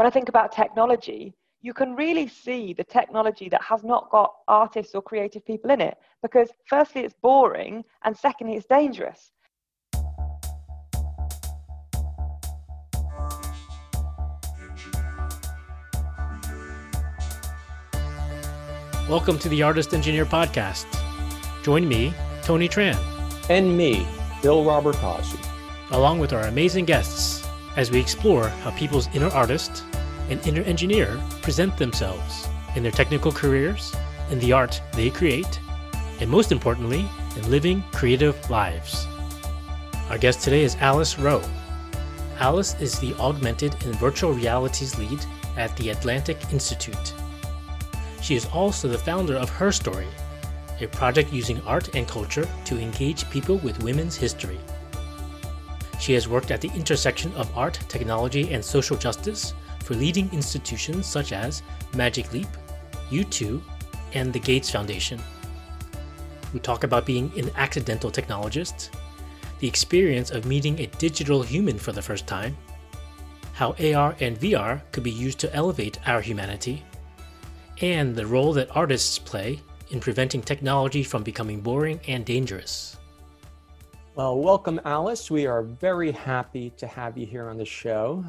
when I think about technology, you can really see the technology that has not got artists or creative people in it because, firstly, it's boring, and secondly, it's dangerous. Welcome to the Artist Engineer Podcast. Join me, Tony Tran. And me, Bill Robert Cosby. Along with our amazing guests, as we explore how people's inner artist and inner engineer present themselves in their technical careers, in the art they create, and most importantly, in living creative lives. Our guest today is Alice Wroe. Alice is the augmented and virtual realities lead at the Atlantic Institute. She is also the founder of Herstory, a project using art and culture to engage people with women's history. She has worked at the intersection of art, technology, and social justice for leading institutions such as Magic Leap, U2, and the Gates Foundation. We talk about being an accidental technologist, the experience of meeting a digital human for the first time, how AR and VR could be used to elevate our humanity, and the role that artists play in preventing technology from becoming boring and dangerous. Well, welcome, Alice. We are very happy to have you here on the show.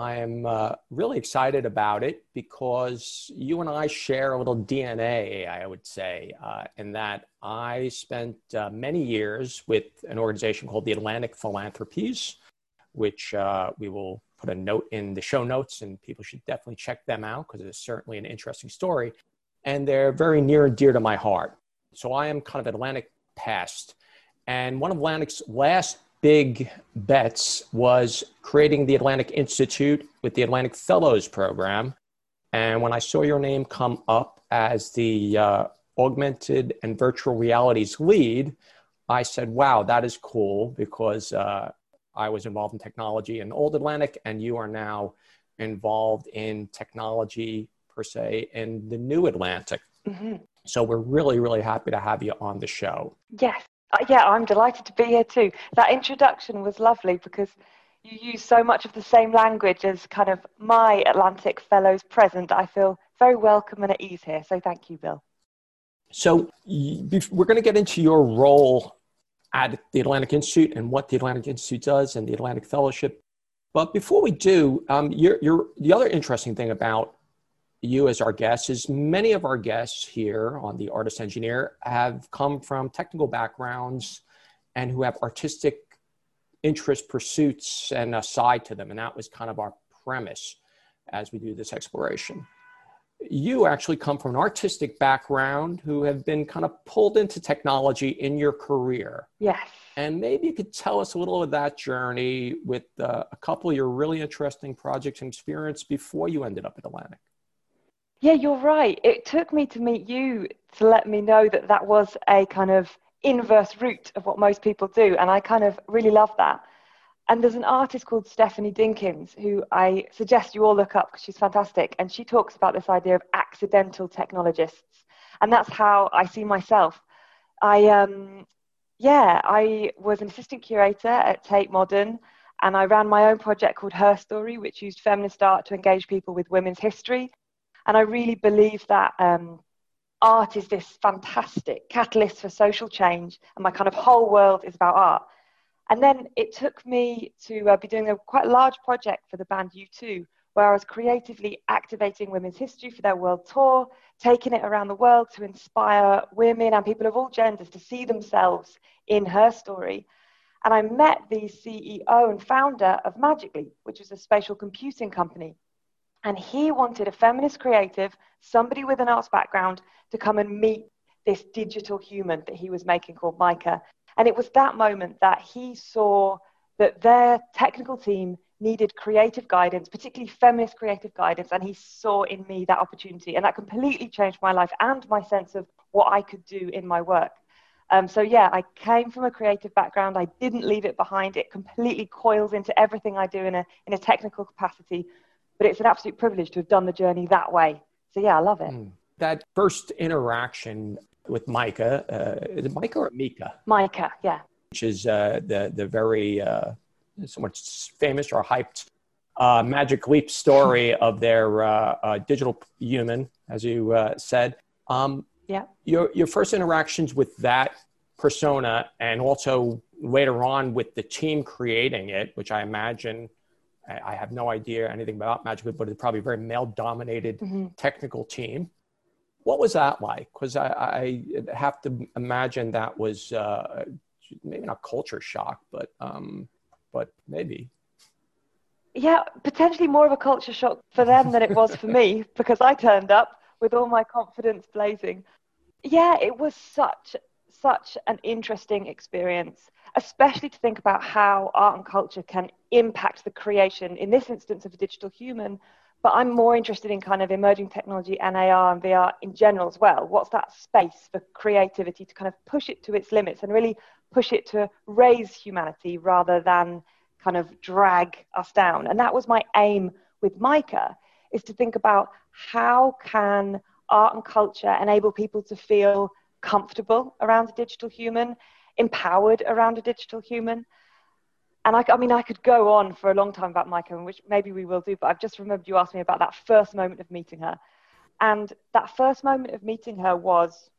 I am uh, really excited about it because you and I share a little DNA, I would say, uh, in that I spent uh, many years with an organization called the Atlantic Philanthropies, which uh, we will put a note in the show notes, and people should definitely check them out because it's certainly an interesting story. And they're very near and dear to my heart. So I am kind of Atlantic past. And one of Atlantic's last big bets was creating the Atlantic Institute with the Atlantic Fellows Program. And when I saw your name come up as the uh, augmented and virtual realities lead, I said, wow, that is cool because uh, I was involved in technology in Old Atlantic, and you are now involved in technology per se in the New Atlantic. Mm-hmm. So we're really, really happy to have you on the show. Yes. Uh, yeah, I'm delighted to be here too. That introduction was lovely because you use so much of the same language as kind of my Atlantic fellows present. I feel very welcome and at ease here. So thank you, Bill. So we're going to get into your role at the Atlantic Institute and what the Atlantic Institute does and the Atlantic Fellowship. But before we do, um, you're, you're, the other interesting thing about you as our guest is many of our guests here on the Artist Engineer have come from technical backgrounds and who have artistic interest pursuits and a side to them. And that was kind of our premise as we do this exploration you actually come from an artistic background who have been kind of pulled into technology in your career. Yes. And maybe you could tell us a little of that journey with uh, a couple of your really interesting projects and experience before you ended up at Atlantic. Yeah, you're right. It took me to meet you to let me know that that was a kind of inverse route of what most people do. And I kind of really love that. And there's an artist called Stephanie Dinkins who I suggest you all look up because she's fantastic. And she talks about this idea of accidental technologists. And that's how I see myself. I, um, yeah, I was an assistant curator at Tate Modern and I ran my own project called Herstory, which used feminist art to engage people with women's history. And I really believe that um, art is this fantastic catalyst for social change, and my kind of whole world is about art. And then it took me to uh, be doing a quite large project for the band U2, where I was creatively activating women's history for their world tour, taking it around the world to inspire women and people of all genders to see themselves in her story. And I met the CEO and founder of Magic Leap, which is a spatial computing company. And he wanted a feminist creative, somebody with an arts background, to come and meet this digital human that he was making called Mica. And it was that moment that he saw that their technical team needed creative guidance, particularly feminist creative guidance. And he saw in me that opportunity. And that completely changed my life and my sense of what I could do in my work. Um, so, yeah, I came from a creative background. I didn't leave it behind. It completely coils into everything I do in a, in a technical capacity. But it's an absolute privilege to have done the journey that way. So, yeah, I love it. Mm. That first interaction with Mica. Uh, is it Micah or Mika? Mica, yeah. Which is uh, the the very uh, somewhat famous or hyped uh, Magic Leap story of their uh, uh, digital human, as you uh, said. Um, yeah. Your, your first interactions with that persona and also later on with the team creating it, which I imagine I have no idea anything about Magic but it's probably a very male dominated mm-hmm. technical team. What was that like? Because I, I, have to imagine that was uh, maybe not culture shock, but um, but maybe. Yeah, potentially more of a culture shock for them than it was for me because I turned up with all my confidence blazing. Yeah, it was such such an interesting experience, especially to think about how art and culture can impact the creation, in this instance, of a digital human. But I'm more interested in kind of emerging technology and AR and VR in general as well. What's that space for creativity to kind of push it to its limits and really push it to raise humanity rather than kind of drag us down. And that was my aim with Mica, is to think about how can art and culture enable people to feel comfortable around a digital human, empowered around a digital human. And I, I, mean, I could go on for a long time about Mica, which maybe we will do, but I've just remembered you asked me about that first moment of meeting her. And that first moment of meeting her was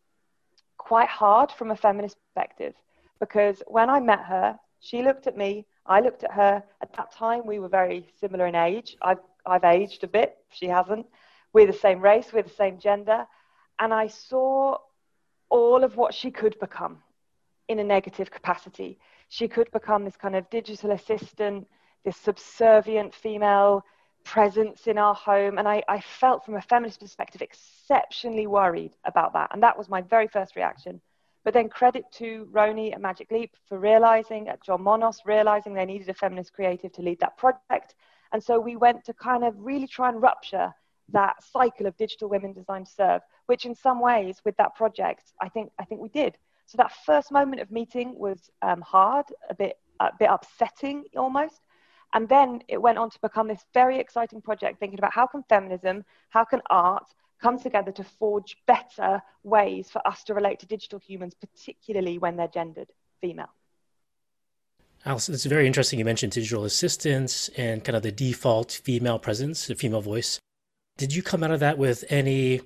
quite hard from a feminist perspective because when I met her, she looked at me, I looked at her. At that time, we were very similar in age. I've, I've aged a bit, she hasn't. We're the same race, we're the same gender. And I saw all of what she could become in a negative capacity. She could become this kind of digital assistant, this subservient female presence in our home. And I, I felt, from a feminist perspective, exceptionally worried about that. And that was my very first reaction. But then credit to Rony at Magic Leap for realizing, at John Monos, realizing they needed a feminist creative to lead that project. And so we went to kind of really try and rupture that cycle of digital women designed to serve, which in some ways with that project, I think, I think we did. So that first moment of meeting was um, hard, a bit, a bit upsetting almost. And then it went on to become this very exciting project thinking about how can feminism, how can art, come together to forge better ways for us to relate to digital humans, particularly when they're gendered female. Alice, it's very interesting. You mentioned digital assistants and kind of the default female presence, the female voice. Did you come out of that with any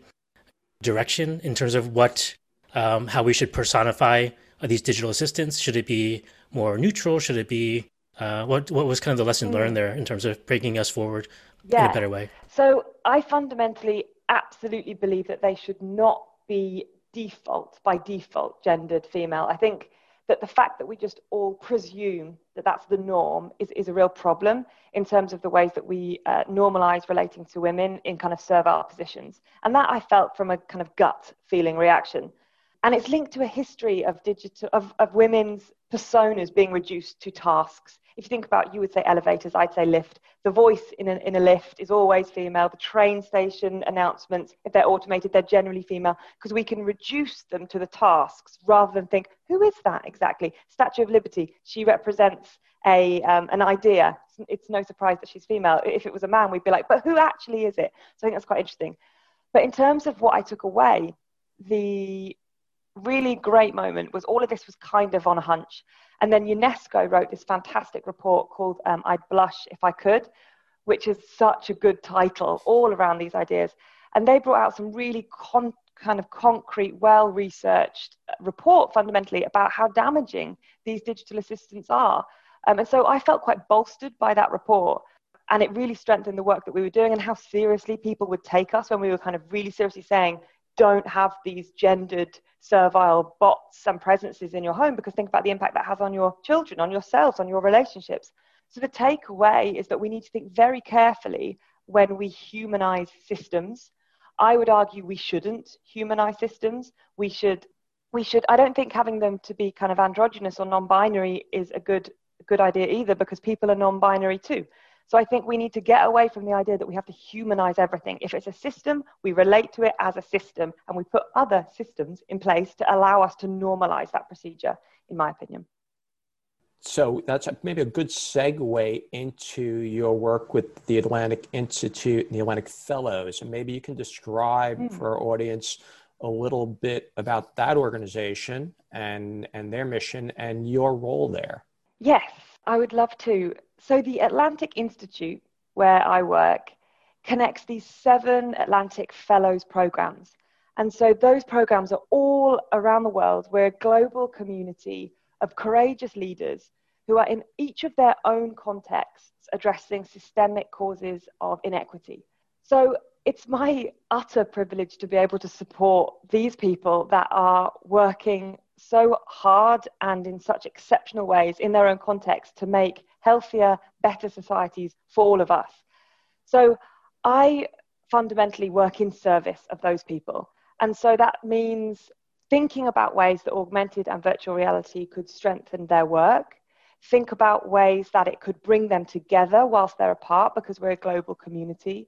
direction in terms of what, um, how we should personify these digital assistants? Should it be more neutral? Should it be uh, what? What was kind of the lesson mm. learned there in terms of bringing us forward yeah. in a better way? So I fundamentally absolutely believe that they should not be default by default gendered female. I think that the fact that we just all presume that that's the norm is, is a real problem in terms of the ways that we uh, normalize relating to women in kind of servile positions. And that I felt from a kind of gut feeling reaction. And it's linked to a history of digital of, of women's personas being reduced to tasks if you think about, you would say elevators, I'd say lift. The voice in a, in a lift is always female. The train station announcements, if they're automated, they're generally female because we can reduce them to the tasks rather than think, who is that exactly? Statue of Liberty, she represents a, um, an idea. It's, it's no surprise that she's female. If it was a man, we'd be like, but who actually is it? So I think that's quite interesting. But in terms of what I took away, the really great moment was all of this was kind of on a hunch. And then UNESCO wrote this fantastic report called um, I'd Blush If I Could, which is such a good title all around these ideas. And they brought out some really con- kind of concrete, well researched report fundamentally about how damaging these digital assistants are. Um, and so I felt quite bolstered by that report. And it really strengthened the work that we were doing and how seriously people would take us when we were kind of really seriously saying, don't have these gendered servile bots and presences in your home because think about the impact that has on your children on yourselves on your relationships. So the takeaway is that we need to think very carefully when we humanize systems. I would argue we shouldn't humanize systems. We should we should i don't think having them to be kind of androgynous or non-binary is a good good idea either because people are non-binary too so I think we need to get away from the idea that we have to humanize everything. If it's a system, we relate to it as a system and we put other systems in place to allow us to normalize that procedure, in my opinion. So that's maybe a good segue into your work with the Atlantic Institute and the Atlantic Fellows. And maybe you can describe mm. for our audience a little bit about that organization and, and their mission and your role there. Yes, I would love to. So, the Atlantic Institute where I work, connects these seven Atlantic Fellows programs. And so those programs are all around the world. We're a global community of courageous leaders who are in each of their own contexts addressing systemic causes of inequity. So it's my utter privilege to be able to support these people that are working so hard and in such exceptional ways in their own context to make healthier, better societies for all of us. So I fundamentally work in service of those people. And so that means thinking about ways that augmented and virtual reality could strengthen their work, think about ways that it could bring them together whilst they're apart because we're a global community,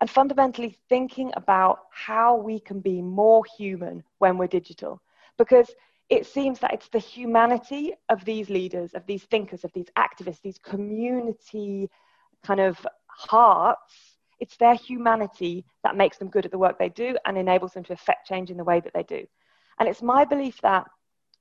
and fundamentally thinking about how we can be more human when we're digital. Because it seems that it's the humanity of these leaders, of these thinkers, of these activists, these community kind of hearts. It's their humanity that makes them good at the work they do and enables them to affect change in the way that they do. And it's my belief that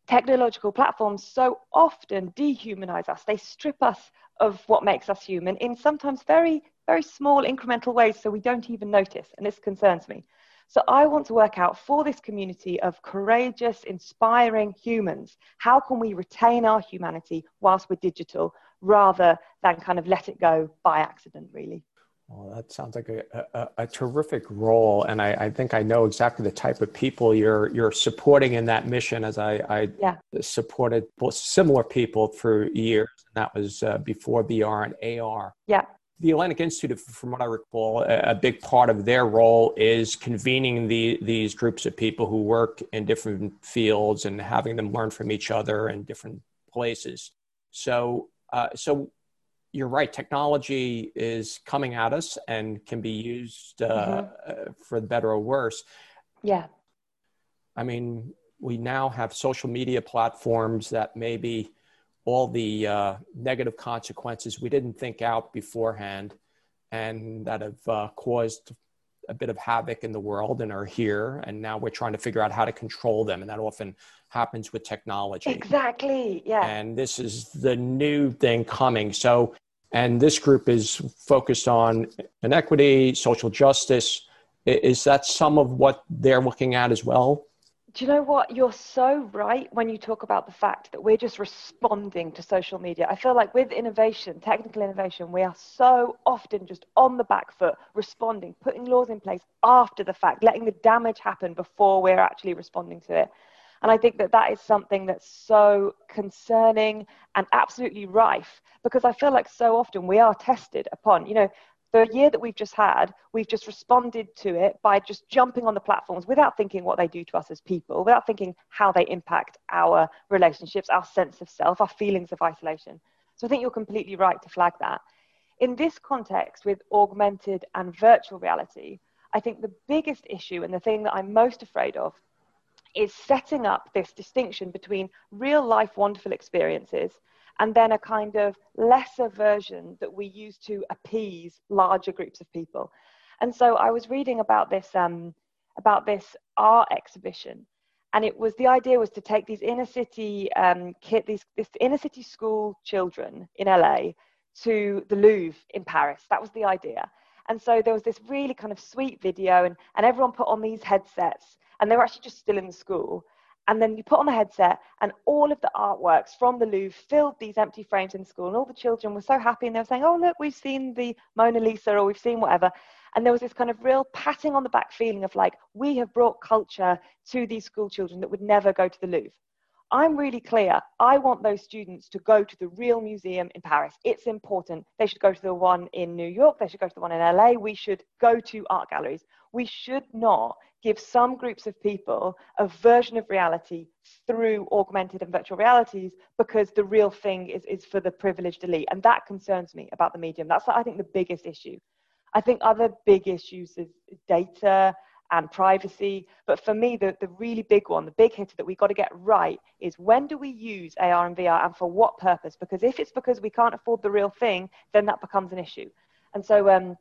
technological platforms so often dehumanize us. They strip us of what makes us human in sometimes very, very small incremental ways so we don't even notice. And this concerns me. So I want to work out for this community of courageous, inspiring humans, how can we retain our humanity whilst we're digital rather than kind of let it go by accident, really? Well, that sounds like a, a, a terrific role, and I, I, think I know exactly the type of people you're you're supporting in that mission. As I, I yeah. supported similar people for years, and that was uh, before VR and AR. Yeah the Atlantic Institute, from what I recall, a, big part of their role is convening the, these groups of people who work in different fields and having them learn from each other in different places. So, uh, so you're right. Technology is coming at us and can be used uh, mm-hmm. Uh, for better or worse. Yeah. I mean, we now have social media platforms that maybe all the uh, negative consequences we didn't think out beforehand and that have uh, caused a bit of havoc in the world and are here. And now we're trying to figure out how to control them. And that often happens with technology. Exactly. Yeah. And this is the new thing coming. So and this group is focused on inequity social justice. Is that some of what they're looking at as well do you know what? You're so right when you talk about the fact that we're just responding to social media. I feel like with innovation, technical innovation, we are so often just on the back foot, responding, putting laws in place after the fact, letting the damage happen before we're actually responding to it. And I think that that is something that's so concerning and absolutely rife because I feel like so often we are tested upon, you know, the year that we've just had, we've just responded to it by just jumping on the platforms without thinking what they do to us as people, without thinking how they impact our relationships, our sense of self, our feelings of isolation. So I think you're completely right to flag that. In this context, with augmented and virtual reality, I think the biggest issue and the thing that I'm most afraid of is setting up this distinction between real life wonderful experiences and then a kind of lesser version that we use to appease larger groups of people. And so I was reading about this um, about this art exhibition, and it was the idea was to take these inner city um, kid, these this inner city school children in LA to the Louvre in Paris. That was the idea. And so there was this really kind of sweet video, and, and everyone put on these headsets, and they were actually just still in the school and then you put on the headset and all of the artworks from the Louvre filled these empty frames in the school and all the children were so happy and they were saying oh look we've seen the Mona Lisa or we've seen whatever and there was this kind of real patting on the back feeling of like we have brought culture to these school children that would never go to the Louvre I'm really clear. I want those students to go to the real museum in Paris. It's important. They should go to the one in New York. They should go to the one in LA. We should go to art galleries. We should not give some groups of people a version of reality through augmented and virtual realities because the real thing is, is for the privileged elite. And that concerns me about the medium. That's, I think, the biggest issue. I think other big issues is data and privacy. But for me, the, the really big one, the big hitter that we've got to get right is when do we use AR and VR and for what purpose? Because if it's because we can't afford the real thing, then that becomes an issue. And so, um,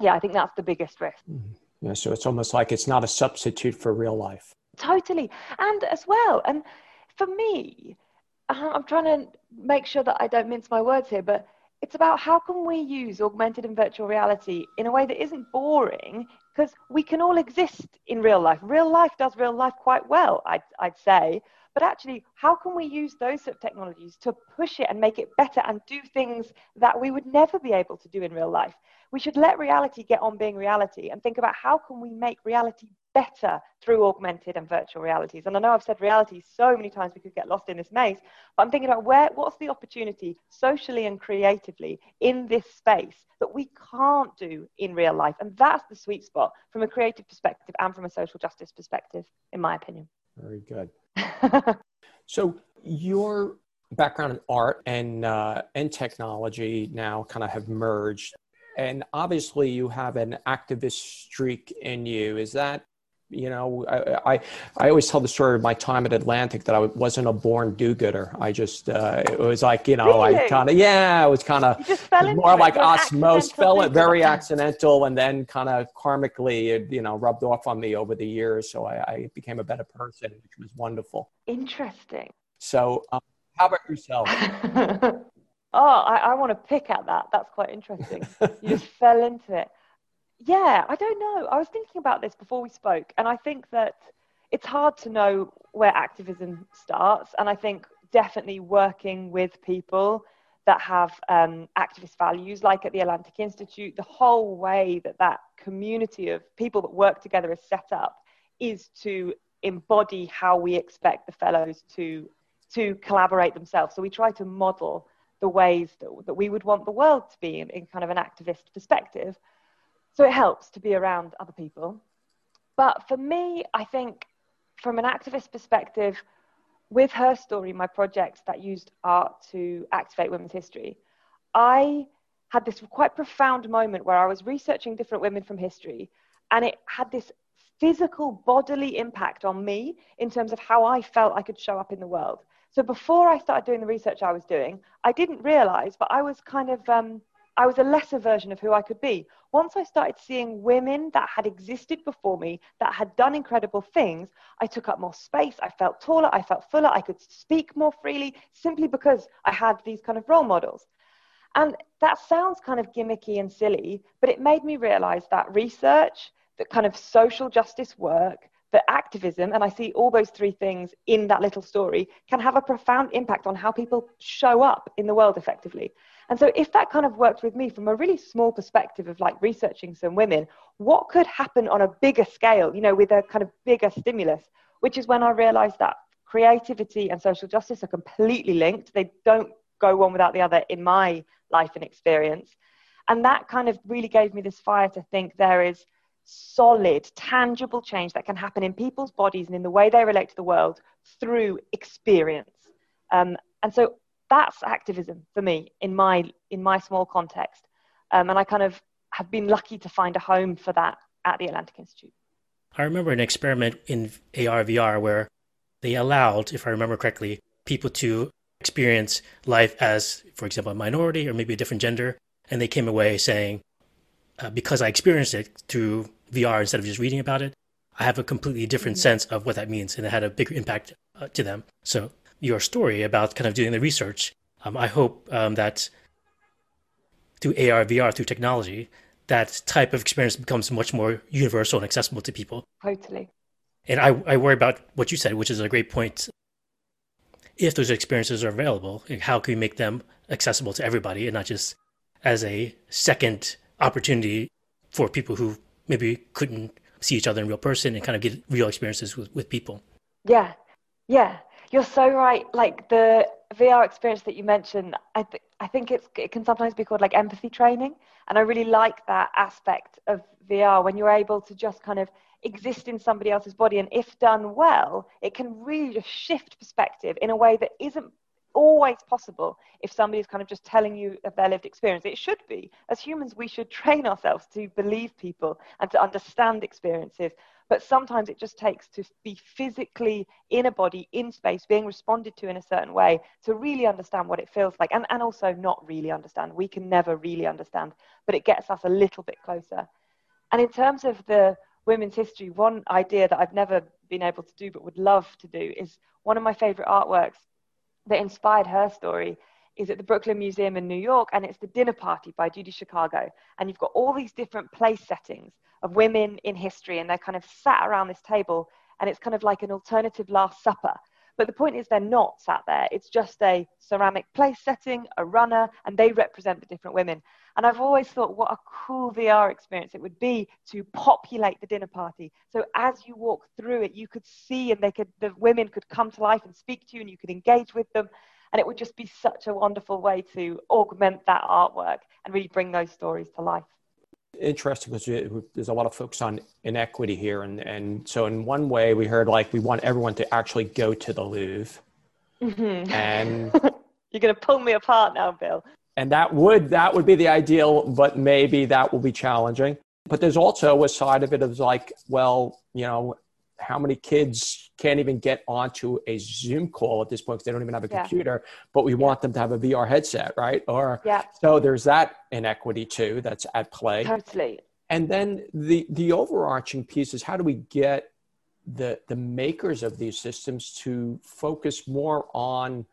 yeah, I think that's the biggest risk. Mm-hmm. Yeah, so it's almost like it's not a substitute for real life. Totally. And as well, and for me, uh, I'm trying to make sure that I don't mince my words here, but it's about how can we use augmented and virtual reality in a way that isn't boring because we can all exist in real life. Real life does real life quite well, I'd, I'd say. But actually, how can we use those sort of technologies to push it and make it better and do things that we would never be able to do in real life? We should let reality get on being reality and think about how can we make reality better through augmented and virtual realities. And I know I've said reality so many times we could get lost in this maze, but I'm thinking about where what's the opportunity socially and creatively in this space that we can't do in real life. And that's the sweet spot from a creative perspective and from a social justice perspective, in my opinion. Very good. so your background in art and uh, and technology now kind of have merged, and obviously you have an activist streak in you. Is that you know, I, I, I always tell the story of my time at Atlantic that I wasn't a born do-gooder. I just, uh, it was like, you know, really? I kind of, yeah, it was kind of more like osmosis, fell it very accidental, and then kind of karmically, it, you know, rubbed off on me over the years. So I, I became a better person, which was wonderful. Interesting. So, um, how about yourself? oh, I, I want to pick at that. That's quite interesting. you just fell into it yeah, I don't know. I was thinking about this before we spoke, and I think that it's hard to know where activism starts. And I think definitely working with people that have um, activist values, like at the Atlantic Institute, the whole way that that community of people that work together is set up is to embody how we expect the fellows to to collaborate themselves. So we try to model the ways that, that we would want the world to be in, in kind of an activist perspective. So it helps to be around other people. But for me, I think from an activist perspective, with Herstory, my project that used art to activate women's history, I had this quite profound moment where I was researching different women from history, and it had this physical bodily impact on me in terms of how I felt I could show up in the world. So before I started doing the research I was doing, I didn't realize, but I was kind of um, I was a lesser version of who I could be. Once I started seeing women that had existed before me, that had done incredible things, I took up more space. I felt taller. I felt fuller. I could speak more freely simply because I had these kind of role models. And that sounds kind of gimmicky and silly, but it made me realize that research, that kind of social justice work, that activism, and I see all those three things in that little story, can have a profound impact on how people show up in the world effectively. And so, if that kind of worked with me from a really small perspective of like researching some women, what could happen on a bigger scale, you know, with a kind of bigger stimulus, which is when I realized that creativity and social justice are completely linked. They don't go one without the other in my life and experience. And that kind of really gave me this fire to think there is solid, tangible change that can happen in people's bodies and in the way they relate to the world through experience. Um, and so that's activism for me in my in my small context. Um, and i kind of have been lucky to find a home for that at the atlantic institute. I remember an experiment in ar vr where they allowed if i remember correctly people to experience life as for example a minority or maybe a different gender. And they came away saying uh, because i experienced it through vr instead of just reading about it i have a completely different mm-hmm. sense of what that means and it had a bigger impact uh, to them. So your story about kind of doing the research. Um, I hope um, that through AR, VR, through technology, that type of experience becomes much more universal and accessible to people. Totally. And I, I worry about what you said, which is a great point. If those experiences are available, how can we make them accessible to everybody and not just as a second opportunity for people who maybe couldn't see each other in real person and kind of get real experiences with, with people? Yeah, yeah. You're so right. Like the VR experience that you mentioned, I, th- I think it's, it can sometimes be called like empathy training. And I really like that aspect of VR when you're able to just kind of exist in somebody else's body. And if done well, it can really just shift perspective in a way that isn't always possible if somebody's kind of just telling you of their lived experience. It should be. As humans, we should train ourselves to believe people and to understand experiences but sometimes it just takes to be physically in a body, in space, being responded to in a certain way to really understand what it feels like. And, and also not really understand. We can never really understand, but it gets us a little bit closer. And in terms of the women's history, one idea that I've never been able to do but would love to do is one of my favorite artworks that inspired Herstory is at the Brooklyn Museum in New York, and it's the dinner party by Judy Chicago. And you've got all these different place settings of women in history, and they're kind of sat around this table, and it's kind of like an alternative Last Supper. But the point is, they're not sat there. It's just a ceramic place setting, a runner, and they represent the different women. And I've always thought what a cool VR experience it would be to populate the dinner party. So as you walk through it, you could see and they could the women could come to life and speak to you and you could engage with them. And it would just be such a wonderful way to augment that artwork and really bring those stories to life. Interesting because there's a lot of focus on inequity here. And, and so, in one way, we heard like we want everyone to actually go to the Louvre. Mm-hmm. And you're going to pull me apart now, Bill and that would that would be the ideal but maybe that will be challenging but there's also a side of it of like well you know how many kids can't even get onto a zoom call at this point because they don't even have a yeah. computer but we want them to have a vr headset right or yeah. so there's that inequity too that's at play totally and then the the overarching piece is how do we get the the makers of these systems to focus more on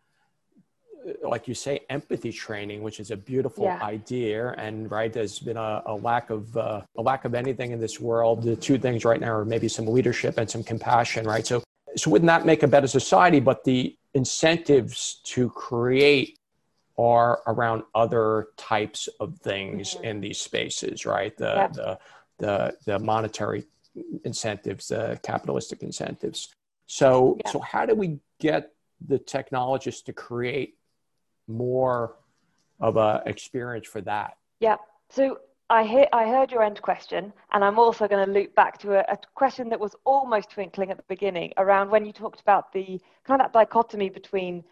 like you say, empathy training, which is a beautiful yeah. idea. And right, there's been a, a lack of uh, a lack of anything in this world. The two things right now are maybe some leadership and some compassion, right? So, so wouldn't that make a better society? But the incentives to create are around other types of things mm-hmm. in these spaces, right? The yeah. the the the monetary incentives, the capitalistic incentives. So, yeah. so how do we get the technologists to create more of a experience for that. Yeah. So I hear, I heard your end question, and I'm also going to loop back to a, a, question that was almost twinkling at the beginning around when you talked about the kind of that dichotomy between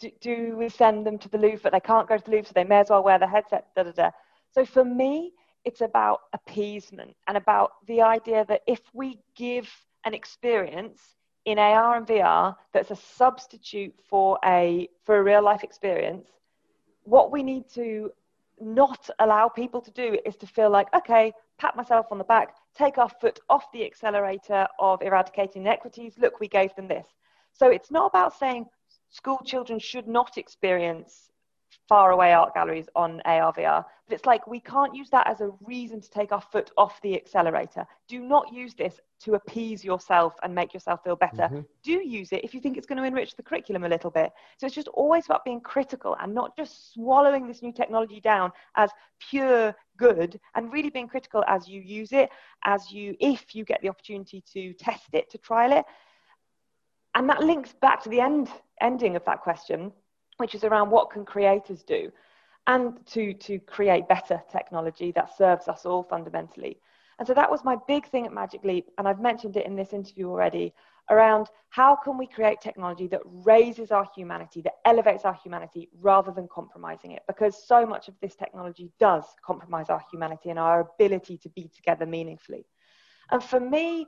do, do, we send them to the Louvre, but they can't go to the Louvre, so they may as well wear the headset. Da da da. So for me, it's about appeasement and about the idea that if we give an experience in AR and VR that's a substitute for a for a real life experience, what we need to not allow people to do is to feel like, okay, pat myself on the back, take our foot off the accelerator of eradicating inequities. Look, we gave them this. So it's not about saying school children should not experience far away art galleries on ARVR. But it's like we can't use that as a reason to take our foot off the accelerator. Do not use this to appease yourself and make yourself feel better. Mm-hmm. Do use it if you think it's going to enrich the curriculum a little bit. So it's just always about being critical and not just swallowing this new technology down as pure good and really being critical as you use it, as you, if you get the opportunity to test it, to trial it. And that links back to the end ending of that question which is around what can creators do and to, to create better technology that serves us all fundamentally. And so that was my big thing at Magic Leap, and I've mentioned it in this interview already, around how can we create technology that raises our humanity, that elevates our humanity rather than compromising it? Because so much of this technology does compromise our humanity and our ability to be together meaningfully. And for me,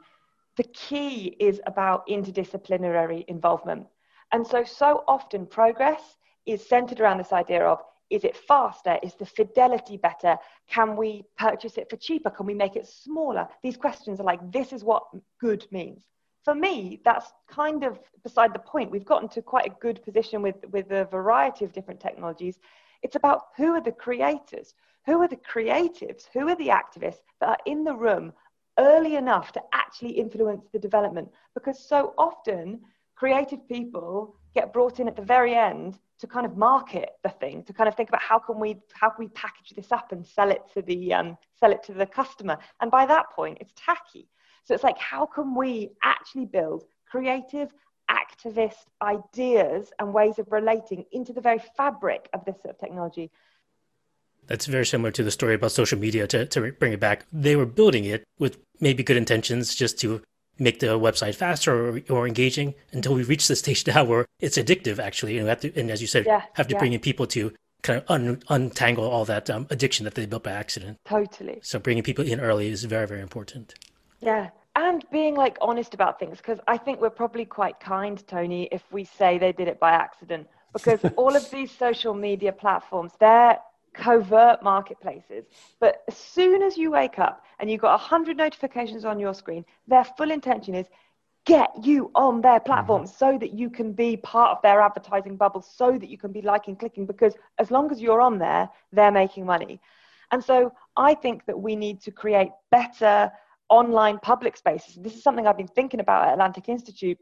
the key is about interdisciplinary involvement. And so, so often progress is centered around this idea of is it faster? Is the fidelity better? Can we purchase it for cheaper? Can we make it smaller? These questions are like, this is what good means. For me, that's kind of beside the point. We've gotten to quite a good position with, with a variety of different technologies. It's about who are the creators? Who are the creatives? Who are the activists that are in the room early enough to actually influence the development? Because so often, creative people get brought in at the very end to kind of market the thing, to kind of think about how can we how can we package this up and sell it to the um, sell it to the customer. And by that point, it's tacky. So it's like how can we actually build creative activist ideas and ways of relating into the very fabric of this sort of technology. That's very similar to the story about social media to, to bring it back. They were building it with maybe good intentions just to make the website faster or, or engaging until we reach the stage now where it's addictive actually. And, to, and as you said yeah, have to yeah. bring in people to kind of un, untangle all that um, addiction that they built by accident. Totally. So bringing people in early is very very important. Yeah. And being like honest about things because i think we're probably quite kind tony if we say they did it by accident because all of these social media platforms they're covert marketplaces. But as soon as you wake up and you've got 100 notifications on your screen, their full intention is get you on their platform mm-hmm. so that you can be part of their advertising bubble, so that you can be liking, clicking, because as long as you're on there, they're making money. And so I think that we need to create better online public spaces. This is something I've been thinking about at Atlantic Institute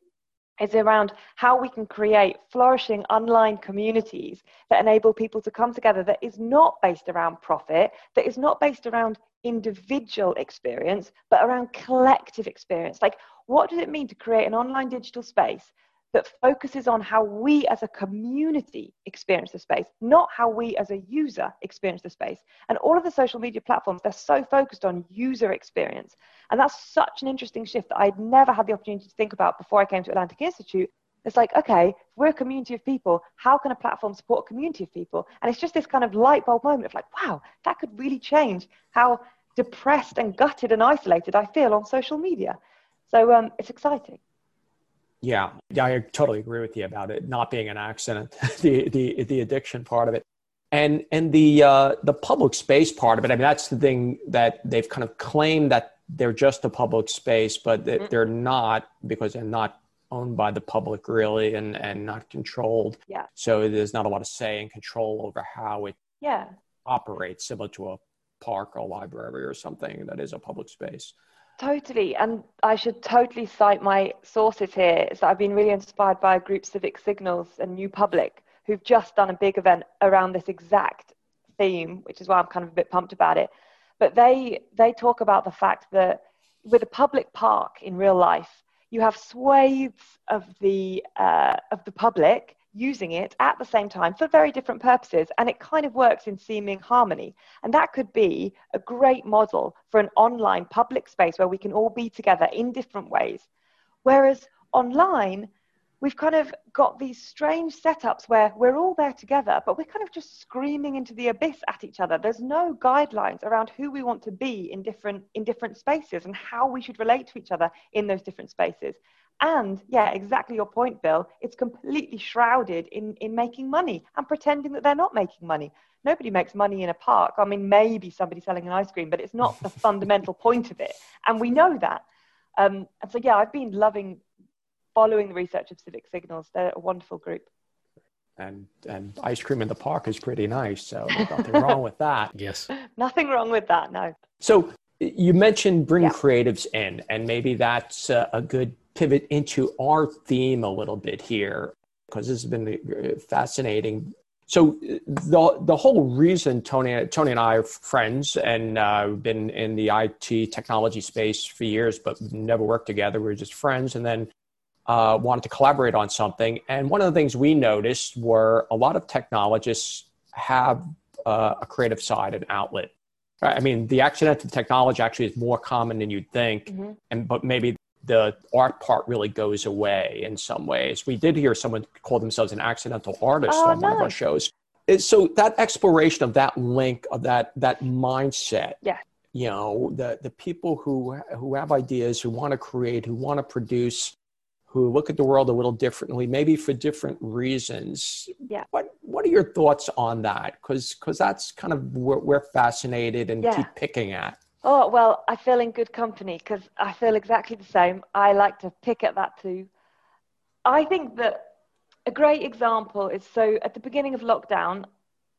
is around how we can create flourishing online communities that enable people to come together that is not based around profit, that is not based around individual experience, but around collective experience. Like, what does it mean to create an online digital space that focuses on how we as a community experience the space, not how we as a user experience the space. And all of the social media platforms, they're so focused on user experience. And that's such an interesting shift that I'd never had the opportunity to think about before I came to Atlantic Institute. It's like, okay, we're a community of people. How can a platform support a community of people? And it's just this kind of light bulb moment of like, wow, that could really change how depressed and gutted and isolated I feel on social media. So um, it's exciting. Yeah, I totally agree with you about it not being an accident, the the the addiction part of it, and and the uh, the public space part of it. I mean, that's the thing that they've kind of claimed that they're just a public space, but mm-hmm. they're not because they're not owned by the public really and and not controlled. Yeah. So there's not a lot of say and control over how it yeah operates, similar to a park or library or something that is a public space. Totally. And I should totally cite my sources here. So I've been really inspired by a group Civic Signals and New Public who've just done a big event around this exact theme, which is why I'm kind of a bit pumped about it. But they they talk about the fact that with a public park in real life, you have swathes of the uh, of the public using it at the same time for very different purposes and it kind of works in seeming harmony. And that could be a great model for an online public space where we can all be together in different ways. Whereas online we've kind of got these strange setups where we're all there together but we're kind of just screaming into the abyss at each other. There's no guidelines around who we want to be in different in different spaces and how we should relate to each other in those different spaces and yeah, exactly your point, Bill. It's completely shrouded in, in making money and pretending that they're not making money. Nobody makes money in a park. I mean, maybe somebody selling an ice cream, but it's not the fundamental point of it. And we know that. Um, and so, yeah, I've been loving following the research of Civic Signals. They're a wonderful group. And, and ice cream in the park is pretty nice. So, nothing wrong with that. Yes. Nothing wrong with that, no. So, you mentioned bring yeah. creatives in, and maybe that's a, a good pivot into our theme a little bit here because this has been uh, fascinating. So the the whole reason Tony Tony and I are friends and uh, been in the IT technology space for years, but never worked together. We were just friends, and then uh, wanted to collaborate on something. And one of the things we noticed were a lot of technologists have uh, a creative side, an outlet. I mean, the accidental technology actually is more common than you'd think, mm-hmm. and but maybe the art part really goes away in some ways. We did hear someone call themselves an accidental artist oh, on nice. one of our shows. So that exploration of that link of that that mindset, yeah, you know, the the people who who have ideas, who want to create, who want to produce, who look at the world a little differently, maybe for different reasons. Yeah. What What are your thoughts on that? Because because that's kind of where we're fascinated and yeah. keep picking at. Oh, well, I feel in good company because I feel exactly the same. I like to pick at that too. I think that a great example is so at the beginning of lockdown,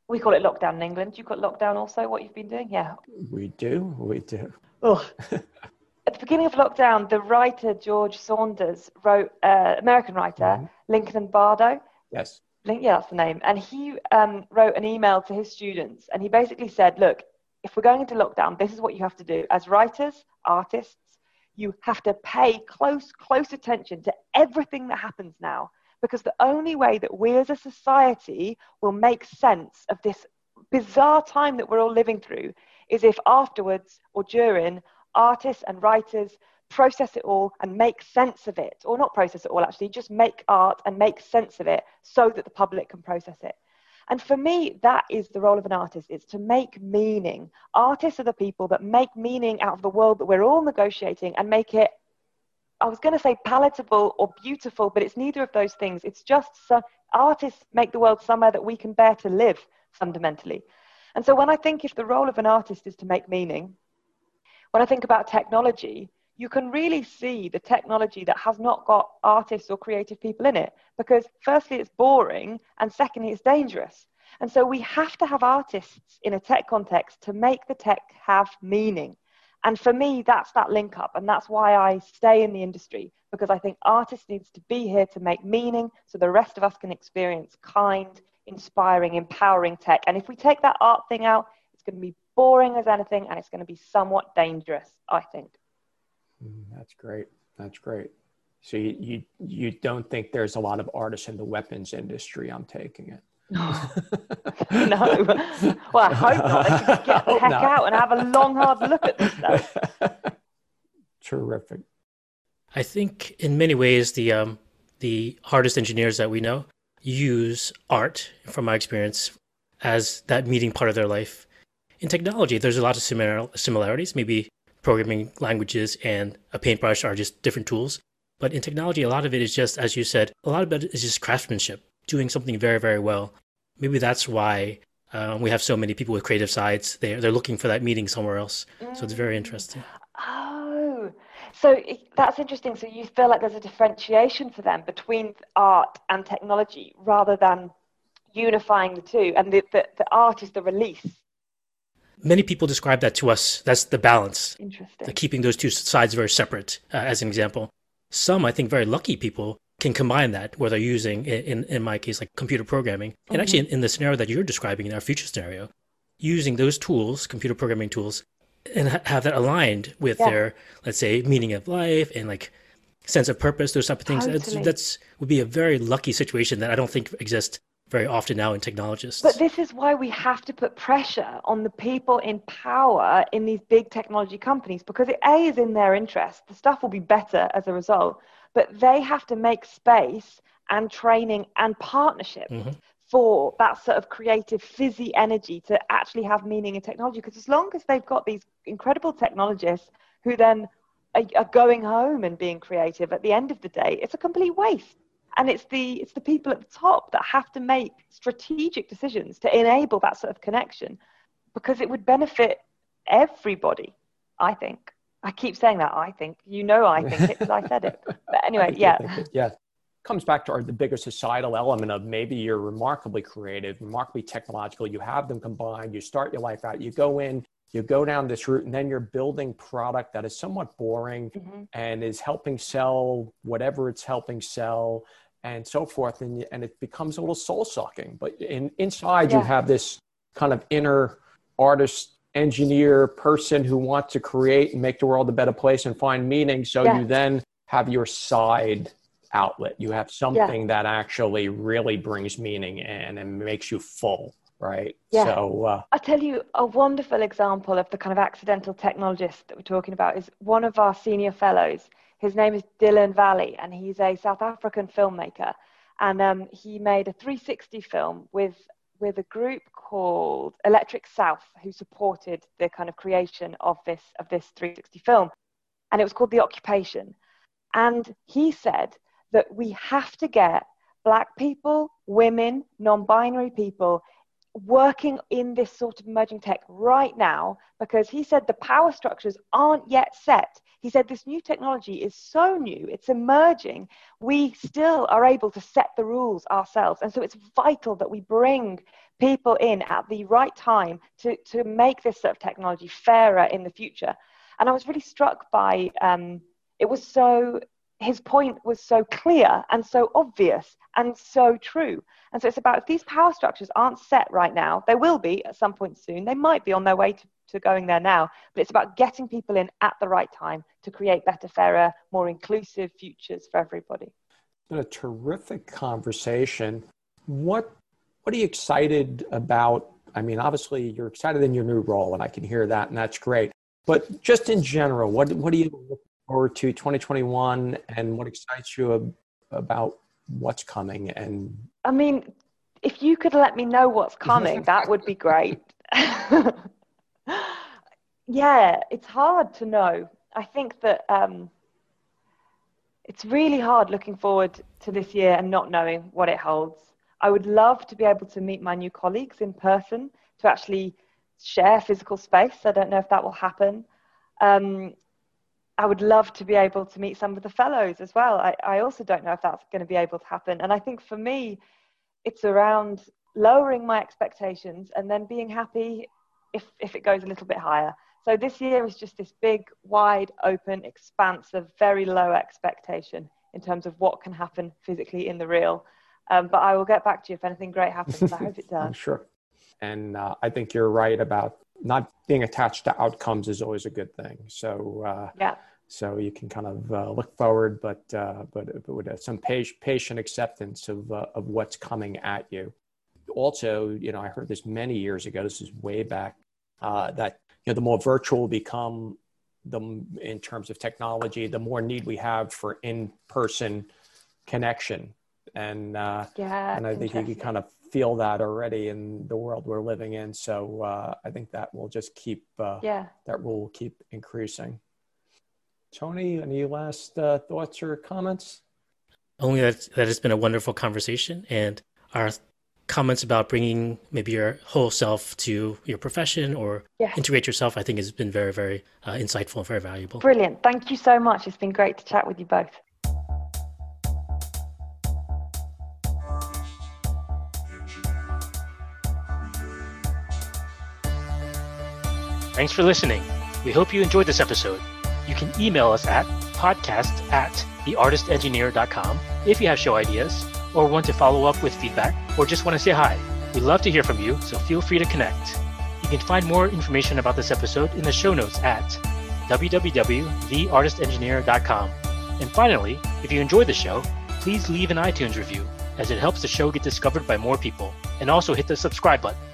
we call it lockdown in England. You call it lockdown also, what you've been doing? Yeah. We do. We do. Oh. at the beginning of lockdown, the writer George Saunders wrote, uh, American writer, mm-hmm. Lincoln and Bardo. Yes. Yeah, that's the name. And he um, wrote an email to his students and he basically said, look, if we're going into lockdown, this is what you have to do. As writers, artists, you have to pay close, close attention to everything that happens now. Because the only way that we as a society will make sense of this bizarre time that we're all living through is if afterwards or during, artists and writers process it all and make sense of it, or not process it all actually, just make art and make sense of it so that the public can process it. And for me, that is the role of an artist, it's to make meaning. Artists are the people that make meaning out of the world that we're all negotiating and make it, I was going to say palatable or beautiful, but it's neither of those things. It's just artists make the world somewhere that we can bear to live fundamentally. And so when I think if the role of an artist is to make meaning, when I think about technology, you can really see the technology that has not got artists or creative people in it because firstly it's boring and secondly it's dangerous. And so we have to have artists in a tech context to make the tech have meaning. And for me that's that link up and that's why i stay in the industry because i think artists needs to be here to make meaning so the rest of us can experience kind inspiring empowering tech. And if we take that art thing out it's going to be boring as anything and it's going to be somewhat dangerous i think that's great that's great so you, you you don't think there's a lot of artists in the weapons industry i'm taking it no. Well, I hope not. They should get the heck not. out and have a long, hard look at this stuff. Terrific. I think in many ways the um, the hardest engineers that we know use art, from my experience, as that meeting part of their life. In technology, there's a lot of similar similarities. Maybe programming languages and a paintbrush are just different tools. But in technology, a lot of it is just, as you said, a lot of it is just craftsmanship doing something very, very well. Maybe that's why uh, we have so many people with creative sides. They're, they're looking for that meeting somewhere else. So it's very interesting. Oh, so that's interesting. So you feel like there's a differentiation for them between art and technology rather than unifying the two. And the, the, the art is the release. Many people describe that to us. That's the balance. Interesting. The keeping those two sides very separate, uh, as an example. Some, I think, very lucky people can combine that where they're using in in my case like computer programming and mm-hmm. actually in, in, the scenario that you're describing in our future scenario using those tools computer programming tools and ha- have that aligned with yeah. their let's say meaning of life and like sense of purpose those type of things totally. that's, that's would be a very lucky situation that i don't think exists very often now in technologists. But this is why we have to put pressure on the people in power in these big technology companies because it a is in their interest. The stuff will be better as a result. But they have to make space and training and partnership mm-hmm. for that sort of creative fizzy energy to actually have meaning in technology. Because as long as they've got these incredible technologists who then are, are going home and being creative at the end of the day it's a complete waste and it's the it's the people at the top that have to make strategic decisions to enable that sort of connection because it would benefit everybody i think I keep saying that. I think you know. I think it because I said it. But anyway, yeah. yeah. Comes back to our, the bigger societal element of maybe you're remarkably creative, remarkably technological. You have them combined. You start your life out. You go in. You go down this route, and then you're building product that is somewhat boring mm-hmm. and is helping sell whatever it's helping sell, and so forth. And and it becomes a little soul sucking. But in, inside, yeah. you have this kind of inner artist engineer person who wants to create and make the world a better place and find meaning. So yeah. you then have your side outlet. You have something yeah. that actually really brings meaning in and makes you full, right? Yeah. So uh, I'll tell you a wonderful example of the kind of accidental technologist that we're talking about is one of our senior fellows. His name is Dylan Valley, and he's a South African filmmaker. And um, he made a 360 film with with a group called Electric South, who supported the kind of creation of this of this 360 film, and it was called The Occupation. And he said that we have to get black people, women, non-binary people working in this sort of emerging tech right now because he said the power structures aren't yet set. He said this new technology is so new, it's emerging. We still are able to set the rules ourselves. And so it's vital that we bring people in at the right time to, to make this sort of technology fairer in the future. And I was really struck by um, it was so his point was so clear and so obvious and so true. And so it's about if these power structures aren't set right now, they will be at some point soon. They might be on their way to, to going there now, but it's about getting people in at the right time to create better, fairer, more inclusive futures for everybody. It's been a terrific conversation. What what are you excited about? I mean, obviously you're excited in your new role, and I can hear that, and that's great. But just in general, what what do you forward to 2021, and what excites you about what's coming? And I mean, if you could let me know what's coming, that would be great. yeah, it's hard to know. I think that um, it's really hard looking forward to this year and not knowing what it holds. I would love to be able to meet my new colleagues in person to actually share physical space. I don't know if that will happen. Um, I would love to be able to meet some of the fellows as well. I, I also don't know if that's going to be able to happen. And I think for me, it's around lowering my expectations and then being happy if, if it goes a little bit higher. So this year is just this big, wide open expanse of very low expectation in terms of what can happen physically in the real. Um, but I will get back to you if anything great happens. I hope it does. Sure. And uh, I think you're right about not being attached to outcomes is always a good thing. So uh, yeah. So you can kind of uh, look forward, but uh, but, but with some patient acceptance of uh, of what's coming at you. Also, you know, I heard this many years ago. This is way back. Uh, that you know, the more virtual become, the in terms of technology, the more need we have for in person connection. And uh, yeah, and I think you can kind of feel that already in the world we're living in. So uh, I think that will just keep uh, yeah that will keep increasing. Rony, any last uh, thoughts or comments? Only that that has been a wonderful conversation, and our comments about bringing maybe your whole self to your profession or yeah. integrate yourself, I think has been very, very uh, insightful and very valuable. Brilliant. Thank you so much. It's been great to chat with you both. Thanks for listening. We hope you enjoyed this episode. You can email us at podcast at theartistengineer.com if you have show ideas or want to follow up with feedback or just want to say hi. We'd love to hear from you, so feel free to connect. You can find more information about this episode in the show notes at www.theartistengineer.com. And finally, if you enjoyed the show, please leave an iTunes review as it helps the show get discovered by more people. And also hit the subscribe button.